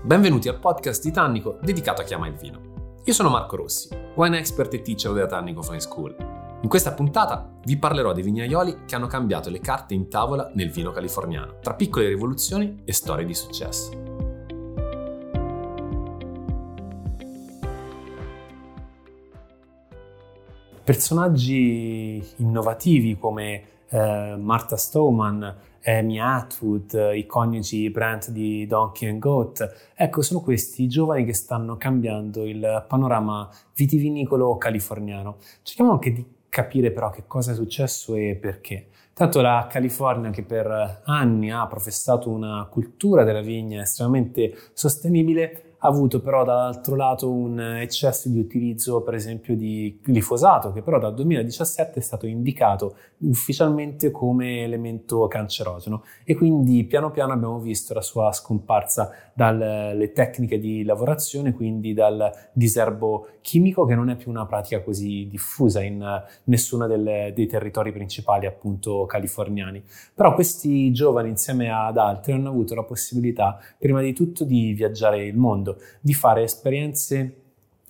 Benvenuti al podcast di Tannico dedicato a chi ama il vino. Io sono Marco Rossi, wine expert e teacher della Tannico Fine School. In questa puntata vi parlerò dei vignaioli che hanno cambiato le carte in tavola nel vino californiano, tra piccole rivoluzioni e storie di successo. Personaggi innovativi come eh, Martha Stowman, Amy Atwood, i coniugi Brent di Donkey and Goat. Ecco, sono questi i giovani che stanno cambiando il panorama vitivinicolo californiano. Cerchiamo anche di capire però che cosa è successo e perché. Tanto la California che per anni ha professato una cultura della vigna estremamente sostenibile avuto però dall'altro lato un eccesso di utilizzo per esempio di glifosato che però dal 2017 è stato indicato ufficialmente come elemento cancerogeno e quindi piano piano abbiamo visto la sua scomparsa dalle tecniche di lavorazione, quindi dal diserbo chimico che non è più una pratica così diffusa in nessuno delle, dei territori principali appunto californiani. Però questi giovani insieme ad altri hanno avuto la possibilità prima di tutto di viaggiare il mondo mondo, di fare esperienze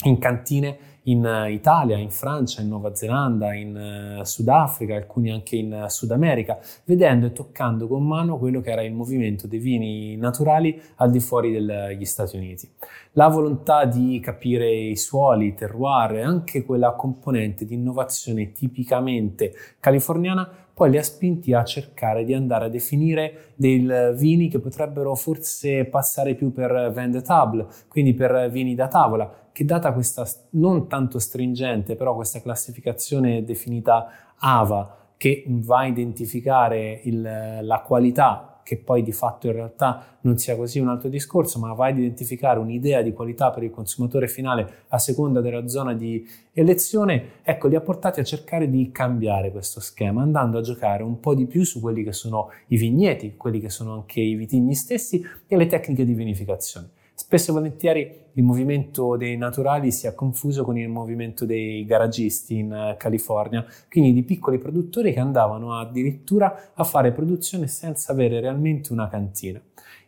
in cantine in Italia, in Francia, in Nuova Zelanda, in uh, Sudafrica, alcuni anche in uh, Sud America, vedendo e toccando con mano quello che era il movimento dei vini naturali al di fuori degli Stati Uniti. La volontà di capire i suoli, i terroir e anche quella componente di innovazione tipicamente californiana poi li ha spinti a cercare di andare a definire dei vini che potrebbero forse passare più per vende table, quindi per vini da tavola, che data questa non tanto stringente, però questa classificazione definita AVA, che va a identificare il, la qualità che poi di fatto in realtà non sia così un altro discorso, ma va ad identificare un'idea di qualità per il consumatore finale a seconda della zona di elezione, ecco, li ha portati a cercare di cambiare questo schema, andando a giocare un po' di più su quelli che sono i vigneti, quelli che sono anche i vitigni stessi e le tecniche di vinificazione. Spesso e volentieri il movimento dei naturali si è confuso con il movimento dei garagisti in eh, California, quindi di piccoli produttori che andavano addirittura a fare produzione senza avere realmente una cantina.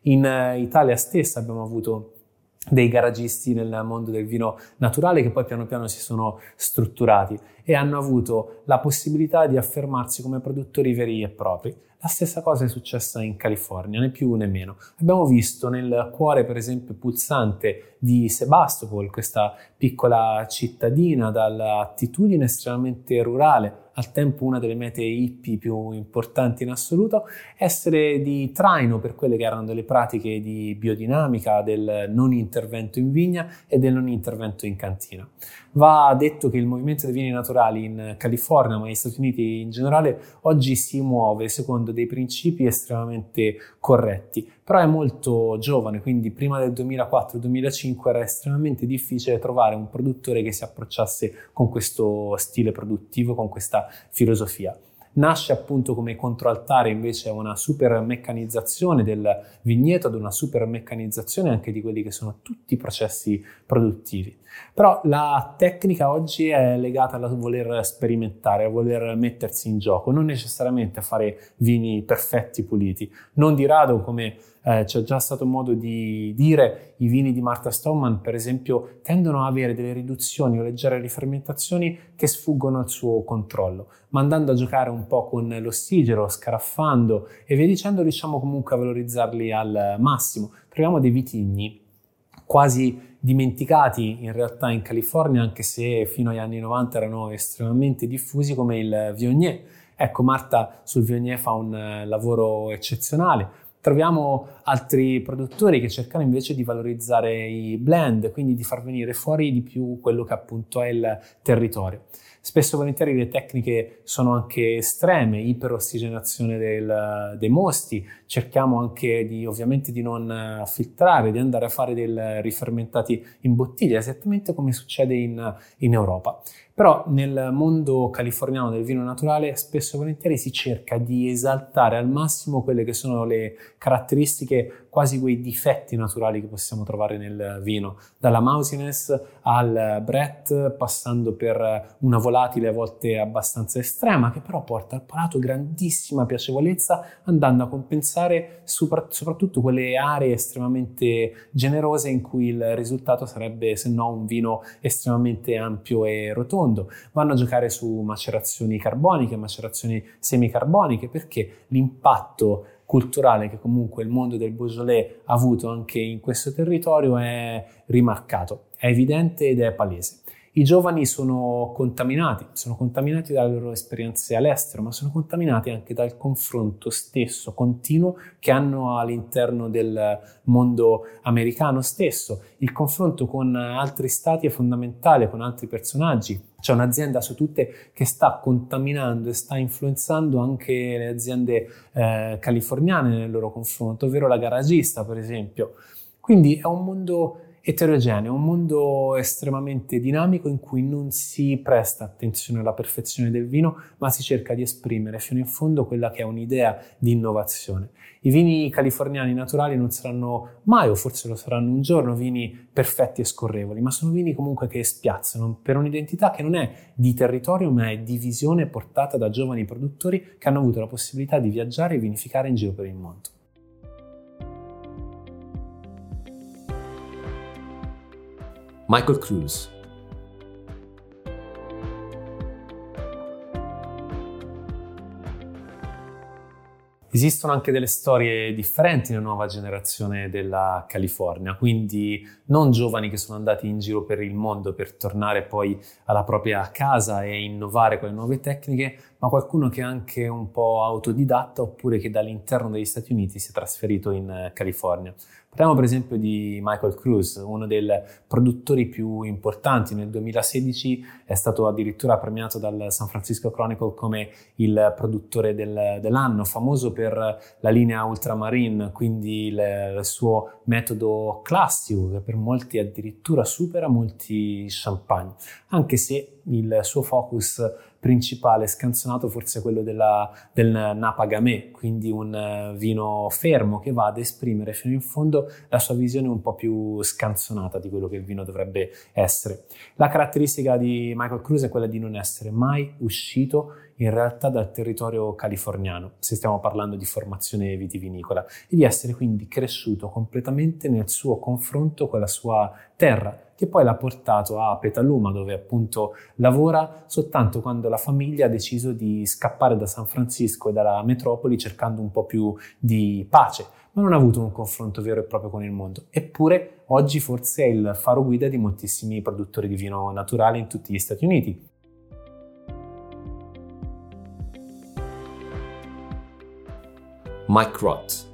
In eh, Italia stessa abbiamo avuto dei garagisti nel mondo del vino naturale che poi piano piano si sono strutturati e hanno avuto la possibilità di affermarsi come produttori veri e propri. La stessa cosa è successa in California, né più né meno. Abbiamo visto nel cuore, per esempio, pulsante di Sebastopol, questa piccola cittadina dall'attitudine estremamente rurale, al tempo una delle mete hippie più importanti in assoluto, essere di traino per quelle che erano delle pratiche di biodinamica, del non intervento in vigna e del non intervento in cantina. Va detto che il movimento dei vini naturali in California, ma negli Stati Uniti in generale, oggi si muove secondo dei principi estremamente corretti, però è molto giovane, quindi prima del 2004-2005 era estremamente difficile trovare un produttore che si approcciasse con questo stile produttivo, con questa filosofia nasce appunto come controaltare invece una super meccanizzazione del vigneto, ad una super meccanizzazione anche di quelli che sono tutti i processi produttivi. Però la tecnica oggi è legata a voler sperimentare, a voler mettersi in gioco, non necessariamente a fare vini perfetti, puliti. Non di rado, come eh, c'è già stato modo di dire, i vini di Martha Stoneman, per esempio, tendono a avere delle riduzioni o leggere rifermentazioni che sfuggono al suo controllo, ma andando a giocare un po' con l'ossigeno, scaraffando e via dicendo, riusciamo comunque a valorizzarli al massimo. Troviamo dei vitigni quasi dimenticati in realtà in California, anche se fino agli anni 90 erano estremamente diffusi come il Viognier. Ecco, Marta sul Viognier fa un eh, lavoro eccezionale. Troviamo altri produttori che cercano invece di valorizzare i blend, quindi di far venire fuori di più quello che appunto è il territorio. Spesso e volentieri le tecniche sono anche estreme, iperossigenazione del, dei mosti, cerchiamo anche di ovviamente di non filtrare, di andare a fare dei rifermentati in bottiglia, esattamente come succede in, in Europa. Però nel mondo californiano del vino naturale spesso e volentieri si cerca di esaltare al massimo quelle che sono le caratteristiche quasi quei difetti naturali che possiamo trovare nel vino, dalla mousiness al Brett, passando per una volatile a volte abbastanza estrema, che però porta al palato grandissima piacevolezza, andando a compensare soprattutto quelle aree estremamente generose in cui il risultato sarebbe se no un vino estremamente ampio e rotondo. Vanno a giocare su macerazioni carboniche, macerazioni semicarboniche, perché l'impatto culturale che comunque il mondo del Beaujolais ha avuto anche in questo territorio è rimarcato, è evidente ed è palese. I giovani sono contaminati, sono contaminati dalle loro esperienze all'estero, ma sono contaminati anche dal confronto stesso, continuo, che hanno all'interno del mondo americano stesso. Il confronto con altri stati è fondamentale, con altri personaggi. C'è un'azienda su tutte che sta contaminando e sta influenzando anche le aziende eh, californiane nel loro confronto, ovvero la garagista, per esempio. Quindi è un mondo eterogeneo, un mondo estremamente dinamico in cui non si presta attenzione alla perfezione del vino, ma si cerca di esprimere fino in fondo quella che è un'idea di innovazione. I vini californiani naturali non saranno mai, o forse lo saranno un giorno, vini perfetti e scorrevoli, ma sono vini comunque che spiazzano per un'identità che non è di territorio, ma è di visione portata da giovani produttori che hanno avuto la possibilità di viaggiare e vinificare in giro per il mondo. Michael Cruz. Esistono anche delle storie differenti nella nuova generazione della California, quindi non giovani che sono andati in giro per il mondo per tornare poi alla propria casa e innovare con le nuove tecniche, ma qualcuno che è anche un po' autodidatta oppure che dall'interno degli Stati Uniti si è trasferito in California. Parliamo per esempio di Michael Cruz, uno dei produttori più importanti. Nel 2016 è stato addirittura premiato dal San Francisco Chronicle come il produttore del, dell'anno, famoso per la linea Ultramarine, quindi il, il suo metodo classico che per molti addirittura supera molti champagne, anche se il suo focus principale scanzonato forse quello della, del Napa Gamay, quindi un eh, vino fermo che va ad esprimere fino in fondo la sua visione un po' più scanzonata di quello che il vino dovrebbe essere. La caratteristica di Michael Cruz è quella di non essere mai uscito in realtà dal territorio californiano, se stiamo parlando di formazione vitivinicola, e di essere quindi cresciuto completamente nel suo confronto con la sua terra, che poi l'ha portato a Petaluma, dove appunto lavora soltanto quando la famiglia ha deciso di scappare da San Francisco e dalla metropoli cercando un po' più di pace, ma non ha avuto un confronto vero e proprio con il mondo. Eppure oggi forse è il faro guida di moltissimi produttori di vino naturale in tutti gli Stati Uniti. Mike Roth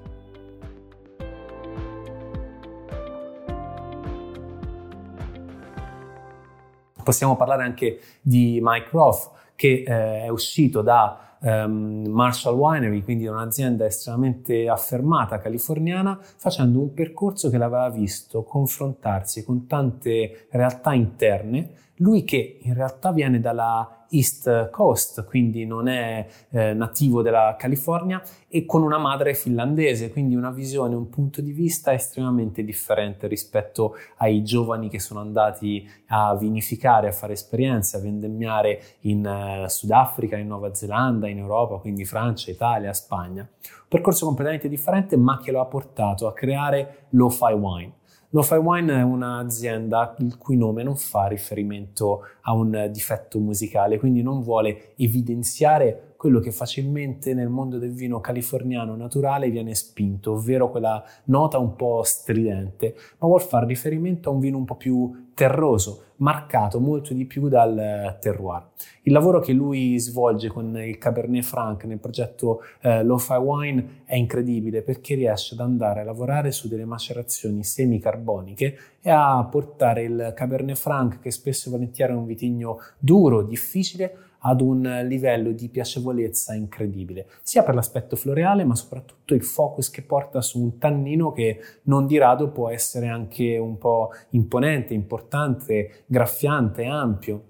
Possiamo parlare anche di Mike Roth che eh, è uscito da um, Marshall Winery, quindi un'azienda estremamente affermata californiana, facendo un percorso che l'aveva visto confrontarsi con tante realtà interne. Lui che in realtà viene dalla East Coast, quindi non è eh, nativo della California, e con una madre finlandese, quindi una visione, un punto di vista estremamente differente rispetto ai giovani che sono andati a vinificare, a fare esperienze, a vendemmiare in uh, Sudafrica, in Nuova Zelanda, in Europa, quindi Francia, Italia, Spagna. Un percorso completamente differente, ma che lo ha portato a creare Lo-Fi Wine. Lo-Fi Wine è un'azienda il cui nome non fa riferimento a un difetto musicale, quindi non vuole evidenziare quello che facilmente nel mondo del vino californiano naturale viene spinto, ovvero quella nota un po' stridente, ma vuol fare riferimento a un vino un po' più terroso, marcato molto di più dal terroir. Il lavoro che lui svolge con il Cabernet Franc nel progetto eh, Lo-Fi Wine è incredibile perché riesce ad andare a lavorare su delle macerazioni semicarboniche e a portare il Cabernet Franc, che spesso e volentieri è un vitigno duro, difficile, ad un livello di piacevolezza incredibile, sia per l'aspetto floreale, ma soprattutto il focus che porta su un tannino che non di rado può essere anche un po' imponente, importante, graffiante, ampio.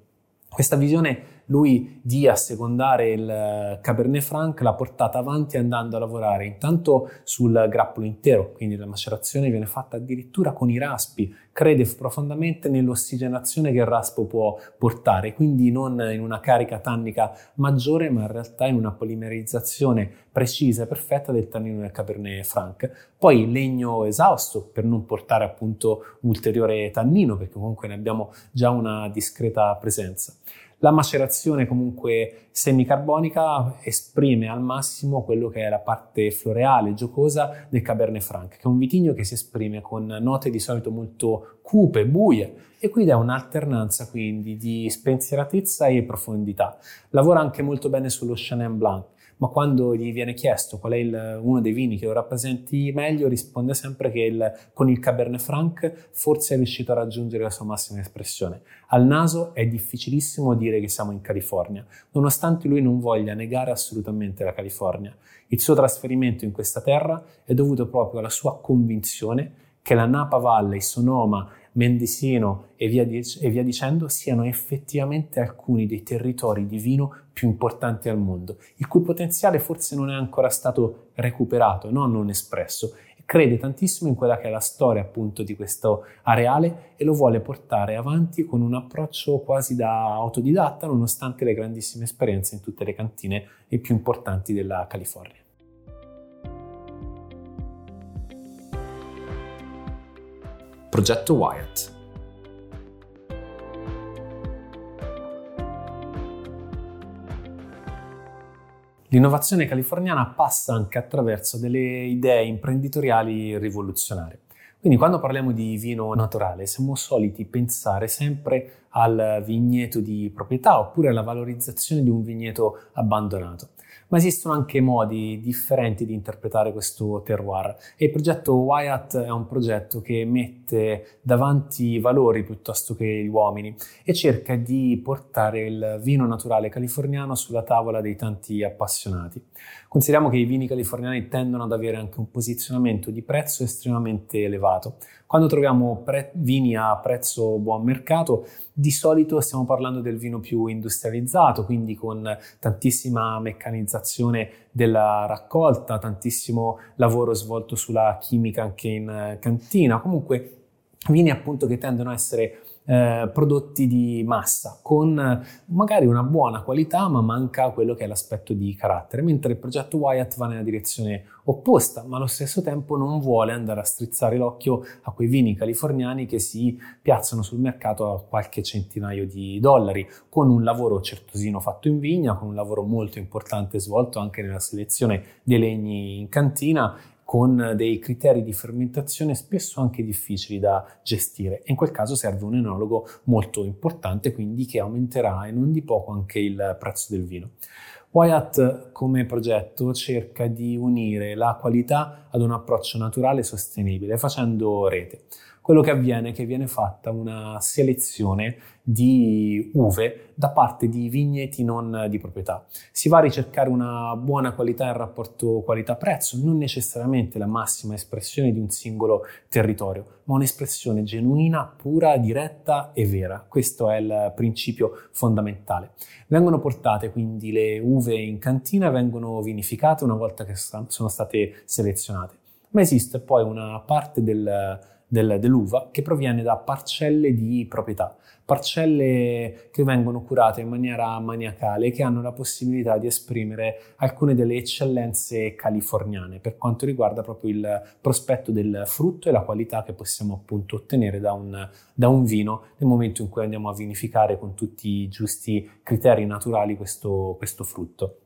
Questa visione lui di assecondare il Cabernet Franc l'ha portata avanti andando a lavorare intanto sul grappolo intero, quindi la macerazione viene fatta addirittura con i raspi, crede profondamente nell'ossigenazione che il raspo può portare, quindi non in una carica tannica maggiore, ma in realtà in una polimerizzazione precisa e perfetta del tannino del Cabernet Franc. Poi legno esausto per non portare appunto ulteriore tannino, perché comunque ne abbiamo già una discreta presenza. La macerazione comunque semicarbonica esprime al massimo quello che è la parte floreale, giocosa del Cabernet Franc, che è un vitigno che si esprime con note di solito molto cupe, buie e qui dà un'alternanza quindi di spensieratezza e profondità. Lavora anche molto bene sullo Chenin Blanc, ma quando gli viene chiesto qual è il, uno dei vini che lo rappresenti meglio, risponde sempre che il, con il Cabernet Franc forse è riuscito a raggiungere la sua massima espressione. Al naso è difficilissimo dire che siamo in California, nonostante lui non voglia negare assolutamente la California. Il suo trasferimento in questa terra è dovuto proprio alla sua convinzione che la Napa Valley, Sonoma, Mendisino e via, e via, dicendo siano effettivamente alcuni dei territori di vino più importanti al mondo, il cui potenziale forse non è ancora stato recuperato, no? non espresso. Crede tantissimo in quella che è la storia appunto di questo areale e lo vuole portare avanti con un approccio quasi da autodidatta, nonostante le grandissime esperienze in tutte le cantine più importanti della California. Progetto Wyatt. L'innovazione californiana passa anche attraverso delle idee imprenditoriali rivoluzionarie. Quindi quando parliamo di vino naturale siamo soliti pensare sempre al vigneto di proprietà oppure alla valorizzazione di un vigneto abbandonato ma esistono anche modi differenti di interpretare questo terroir e il progetto Wyatt è un progetto che mette davanti i valori piuttosto che gli uomini e cerca di portare il vino naturale californiano sulla tavola dei tanti appassionati. Consideriamo che i vini californiani tendono ad avere anche un posizionamento di prezzo estremamente elevato. Quando troviamo pre- vini a prezzo buon mercato, di solito stiamo parlando del vino più industrializzato, quindi con tantissima meccanizzazione della raccolta, tantissimo lavoro svolto sulla chimica anche in cantina, comunque vini appunto che tendono a essere eh, prodotti di massa con eh, magari una buona qualità ma manca quello che è l'aspetto di carattere, mentre il progetto Wyatt va nella direzione opposta ma allo stesso tempo non vuole andare a strizzare l'occhio a quei vini californiani che si piazzano sul mercato a qualche centinaio di dollari con un lavoro certosino fatto in vigna, con un lavoro molto importante svolto anche nella selezione dei legni in cantina con dei criteri di fermentazione spesso anche difficili da gestire e in quel caso serve un enologo molto importante quindi che aumenterà e non di poco anche il prezzo del vino. Wyatt come progetto cerca di unire la qualità ad un approccio naturale e sostenibile facendo rete quello che avviene è che viene fatta una selezione di uve da parte di vigneti non di proprietà. Si va a ricercare una buona qualità in rapporto qualità-prezzo, non necessariamente la massima espressione di un singolo territorio, ma un'espressione genuina, pura, diretta e vera. Questo è il principio fondamentale. Vengono portate quindi le uve in cantina vengono vinificate una volta che sono state selezionate. Ma esiste poi una parte del del, dell'uva che proviene da parcelle di proprietà, parcelle che vengono curate in maniera maniacale che hanno la possibilità di esprimere alcune delle eccellenze californiane per quanto riguarda proprio il prospetto del frutto e la qualità che possiamo appunto ottenere da un, da un vino nel momento in cui andiamo a vinificare con tutti i giusti criteri naturali questo, questo frutto.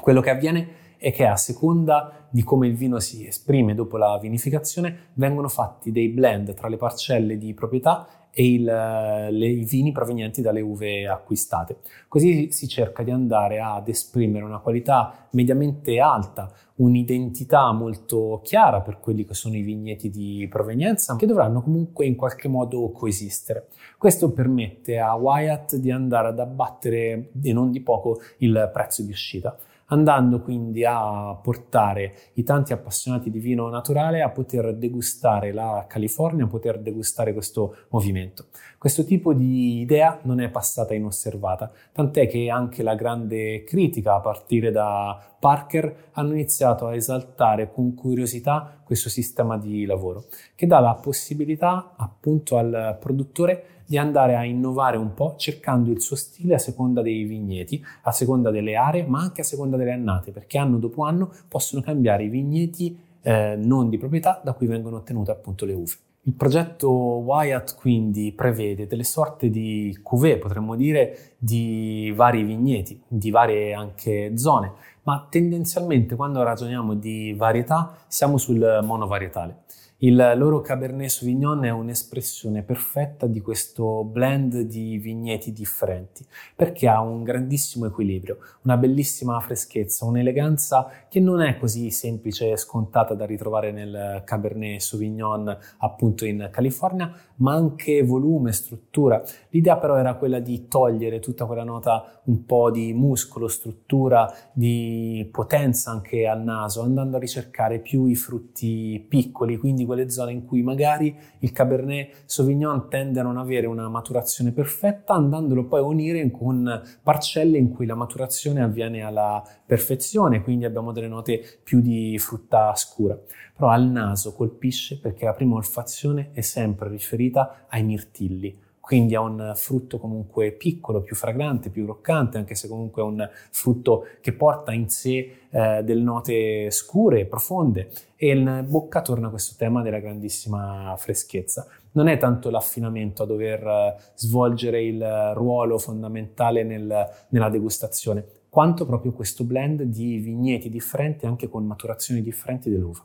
Quello che avviene è che a seconda di come il vino si esprime dopo la vinificazione vengono fatti dei blend tra le parcelle di proprietà e il, le, i vini provenienti dalle uve acquistate. Così si cerca di andare ad esprimere una qualità mediamente alta, un'identità molto chiara per quelli che sono i vigneti di provenienza, che dovranno comunque in qualche modo coesistere. Questo permette a Wyatt di andare ad abbattere e non di poco il prezzo di uscita andando quindi a portare i tanti appassionati di vino naturale a poter degustare la California, a poter degustare questo movimento. Questo tipo di idea non è passata inosservata, tant'è che anche la grande critica a partire da Parker hanno iniziato a esaltare con curiosità questo sistema di lavoro che dà la possibilità appunto al produttore di andare a innovare un po' cercando il suo stile a seconda dei vigneti, a seconda delle aree, ma anche a seconda delle annate, perché anno dopo anno possono cambiare i vigneti eh, non di proprietà da cui vengono ottenute appunto le uve. Il progetto Wyatt quindi prevede delle sorte di cuvée, potremmo dire, di vari vigneti, di varie anche zone, ma tendenzialmente quando ragioniamo di varietà siamo sul monovarietale. Il loro Cabernet Sauvignon è un'espressione perfetta di questo blend di vigneti differenti, perché ha un grandissimo equilibrio, una bellissima freschezza, un'eleganza che non è così semplice e scontata da ritrovare nel Cabernet Sauvignon appunto in California, ma anche volume, struttura. L'idea però era quella di togliere tutta quella nota un po' di muscolo, struttura, di potenza anche al naso, andando a ricercare più i frutti piccoli, quindi quelle zone in cui magari il Cabernet Sauvignon tende a non avere una maturazione perfetta, andandolo poi a unire con parcelle in cui la maturazione avviene alla perfezione, quindi abbiamo delle note più di frutta scura. Però al naso colpisce perché la prima olfazione è sempre riferita ai mirtilli quindi ha un frutto comunque piccolo, più fragrante, più croccante, anche se comunque è un frutto che porta in sé eh, delle note scure, profonde e in bocca torna questo tema della grandissima freschezza. Non è tanto l'affinamento a dover eh, svolgere il ruolo fondamentale nel, nella degustazione, quanto proprio questo blend di vigneti differenti anche con maturazioni differenti dell'uva.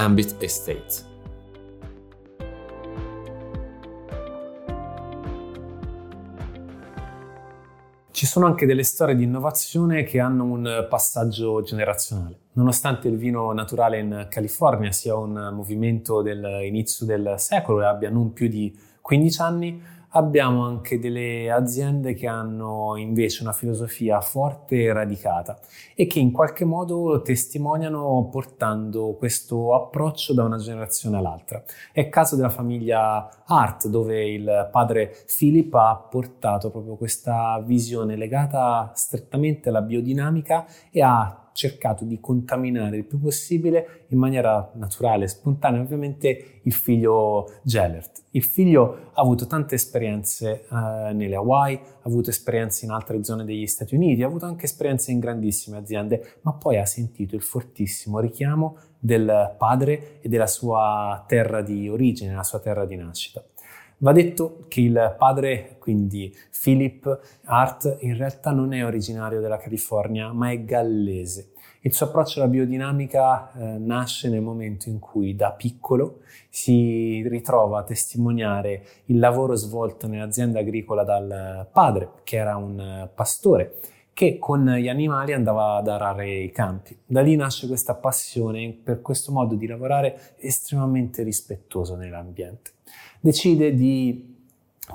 Ambit Estate. Ci sono anche delle storie di innovazione che hanno un passaggio generazionale. Nonostante il vino naturale in California sia un movimento dell'inizio del secolo e abbia non più di 15 anni, abbiamo anche delle aziende che hanno invece una filosofia forte e radicata e che in qualche modo testimoniano portando questo approccio da una generazione all'altra. È il caso della famiglia Hart, dove il padre Philip ha portato proprio questa visione legata strettamente alla biodinamica e ha cercato di contaminare il più possibile in maniera naturale, spontanea, ovviamente il figlio Gellert. Il figlio ha avuto tante esperienze uh, nelle Hawaii, ha avuto esperienze in altre zone degli Stati Uniti, ha avuto anche esperienze in grandissime aziende, ma poi ha sentito il fortissimo richiamo del padre e della sua terra di origine, la sua terra di nascita. Va detto che il padre, quindi Philip Hart, in realtà non è originario della California, ma è gallese. Il suo approccio alla biodinamica eh, nasce nel momento in cui da piccolo si ritrova a testimoniare il lavoro svolto nell'azienda agricola dal padre, che era un pastore, che con gli animali andava ad arare i campi. Da lì nasce questa passione per questo modo di lavorare estremamente rispettoso nell'ambiente decide di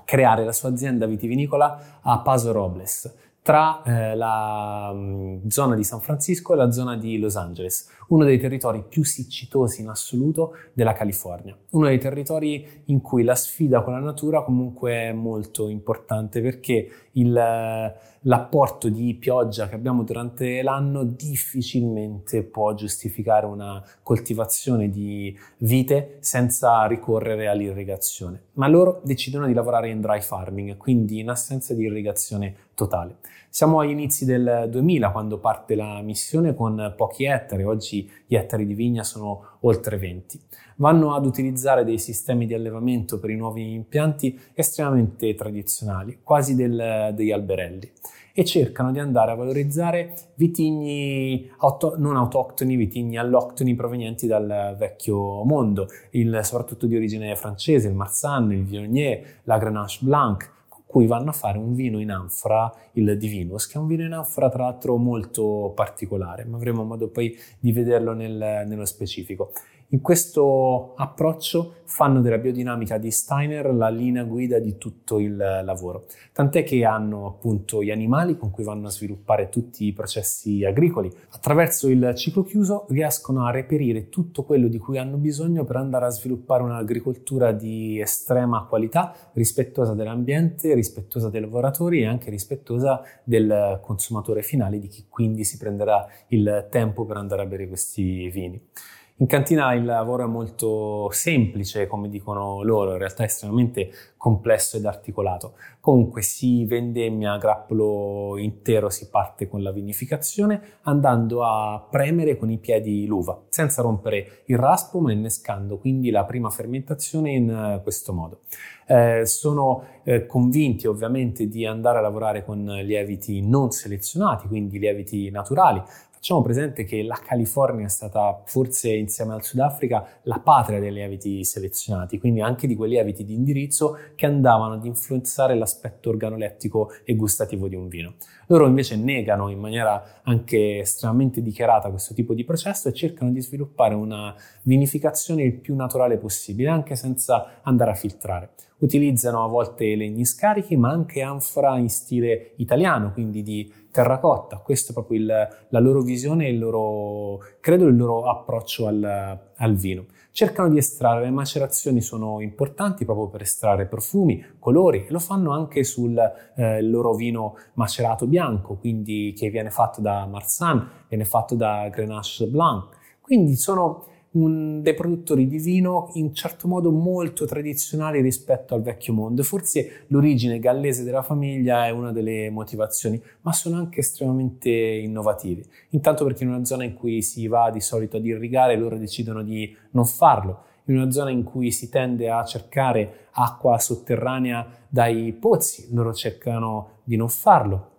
creare la sua azienda vitivinicola a Paso Robles, tra eh, la mh, zona di San Francisco e la zona di Los Angeles, uno dei territori più siccitosi in assoluto della California, uno dei territori in cui la sfida con la natura comunque è molto importante perché il, l'apporto di pioggia che abbiamo durante l'anno difficilmente può giustificare una coltivazione di vite senza ricorrere all'irrigazione. Ma loro decidono di lavorare in dry farming, quindi in assenza di irrigazione totale. Siamo agli inizi del 2000 quando parte la missione con pochi ettari, oggi gli ettari di vigna sono oltre 20. Vanno ad utilizzare dei sistemi di allevamento per i nuovi impianti estremamente tradizionali, quasi del, degli alberelli e cercano di andare a valorizzare vitigni auto, non autoctoni, vitigni alloctoni provenienti dal vecchio mondo, il, soprattutto di origine francese, il Marsanne, il Viognier, la Grenache Blanc, cui vanno a fare un vino in anfora, il Divinus, che è un vino in anfora tra l'altro molto particolare, ma avremo modo poi di vederlo nel, nello specifico. In questo approccio fanno della biodinamica di Steiner la linea guida di tutto il lavoro, tant'è che hanno appunto gli animali con cui vanno a sviluppare tutti i processi agricoli. Attraverso il ciclo chiuso riescono a reperire tutto quello di cui hanno bisogno per andare a sviluppare un'agricoltura di estrema qualità, rispettosa dell'ambiente, rispettosa dei lavoratori e anche rispettosa del consumatore finale, di chi quindi si prenderà il tempo per andare a bere questi vini. In cantina il lavoro è molto semplice, come dicono loro, in realtà è estremamente complesso ed articolato. Comunque si vendemmia a grappolo intero, si parte con la vinificazione andando a premere con i piedi l'uva, senza rompere il raspo ma innescando quindi la prima fermentazione in eh, questo modo. Eh, sono eh, convinti ovviamente di andare a lavorare con lieviti non selezionati, quindi lieviti naturali, Facciamo presente che la California è stata forse insieme al Sudafrica la patria dei lieviti selezionati, quindi anche di quei lieviti di indirizzo che andavano ad influenzare l'aspetto organolettico e gustativo di un vino. Loro invece negano in maniera anche estremamente dichiarata questo tipo di processo e cercano di sviluppare una vinificazione il più naturale possibile, anche senza andare a filtrare. Utilizzano a volte legni scarichi, ma anche anfora in stile italiano, quindi di terracotta. Questo è proprio il, la loro visione e il loro, credo, il loro approccio al, al vino. Cercano di estrarre, le macerazioni sono importanti proprio per estrarre profumi, colori e lo fanno anche sul eh, loro vino macerato bianco, quindi che viene fatto da Marsan, viene fatto da Grenache Blanc. Quindi sono un, dei produttori di vino in certo modo molto tradizionali rispetto al vecchio mondo. Forse l'origine gallese della famiglia è una delle motivazioni, ma sono anche estremamente innovativi. Intanto perché in una zona in cui si va di solito ad irrigare, loro decidono di non farlo. In una zona in cui si tende a cercare acqua sotterranea dai pozzi, loro cercano di non farlo.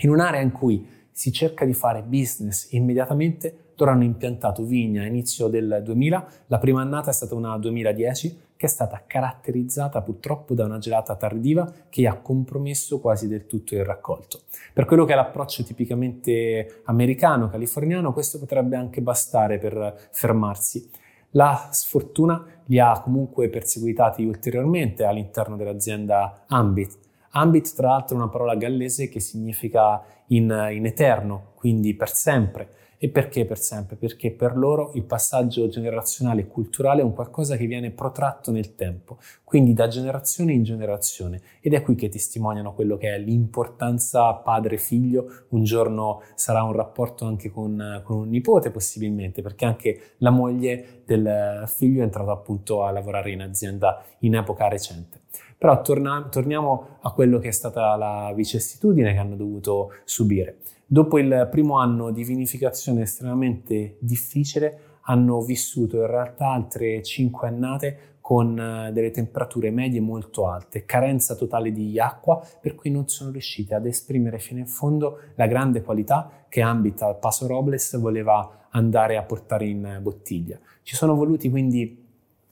In un'area in cui si cerca di fare business immediatamente, loro hanno impiantato vigna a inizio del 2000, la prima annata è stata una 2010 che è stata caratterizzata purtroppo da una gelata tardiva che ha compromesso quasi del tutto il raccolto. Per quello che è l'approccio tipicamente americano, californiano, questo potrebbe anche bastare per fermarsi. La sfortuna li ha comunque perseguitati ulteriormente all'interno dell'azienda Ambit. Ambit, tra l'altro, è una parola gallese che significa in, in eterno, quindi per sempre. E perché per sempre? Perché per loro il passaggio generazionale e culturale è un qualcosa che viene protratto nel tempo, quindi da generazione in generazione. Ed è qui che testimoniano quello che è l'importanza padre-figlio. Un giorno sarà un rapporto anche con, con un nipote possibilmente, perché anche la moglie del figlio è entrata appunto a lavorare in azienda in epoca recente. Però torna, torniamo a quello che è stata la vicissitudine che hanno dovuto subire. Dopo il primo anno di vinificazione estremamente difficile, hanno vissuto in realtà altre cinque annate con eh, delle temperature medie molto alte, carenza totale di acqua, per cui non sono riusciti ad esprimere fino in fondo la grande qualità che Ambita Paso Robles voleva andare a portare in bottiglia. Ci sono voluti quindi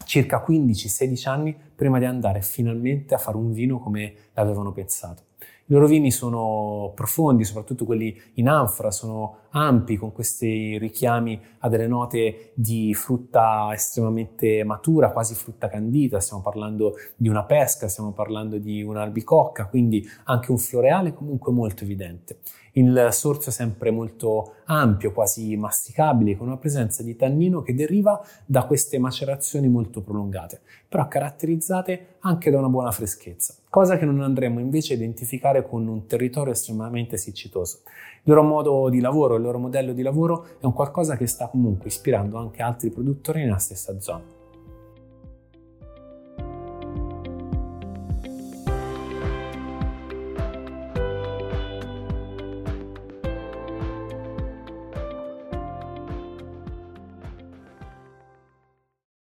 circa 15-16 anni prima di andare finalmente a fare un vino come l'avevano pensato. I loro vini sono profondi, soprattutto quelli in anfora, sono ampi con questi richiami a delle note di frutta estremamente matura, quasi frutta candita, stiamo parlando di una pesca, stiamo parlando di un'albicocca, quindi anche un floreale comunque molto evidente. Il sorso è sempre molto ampio, quasi masticabile, con una presenza di tannino che deriva da queste macerazioni molto prolungate, però caratterizzate anche da una buona freschezza, cosa che non andremo invece a identificare con un territorio estremamente siccitoso. Il loro modo di lavoro, il loro modello di lavoro è un qualcosa che sta comunque ispirando anche altri produttori nella stessa zona.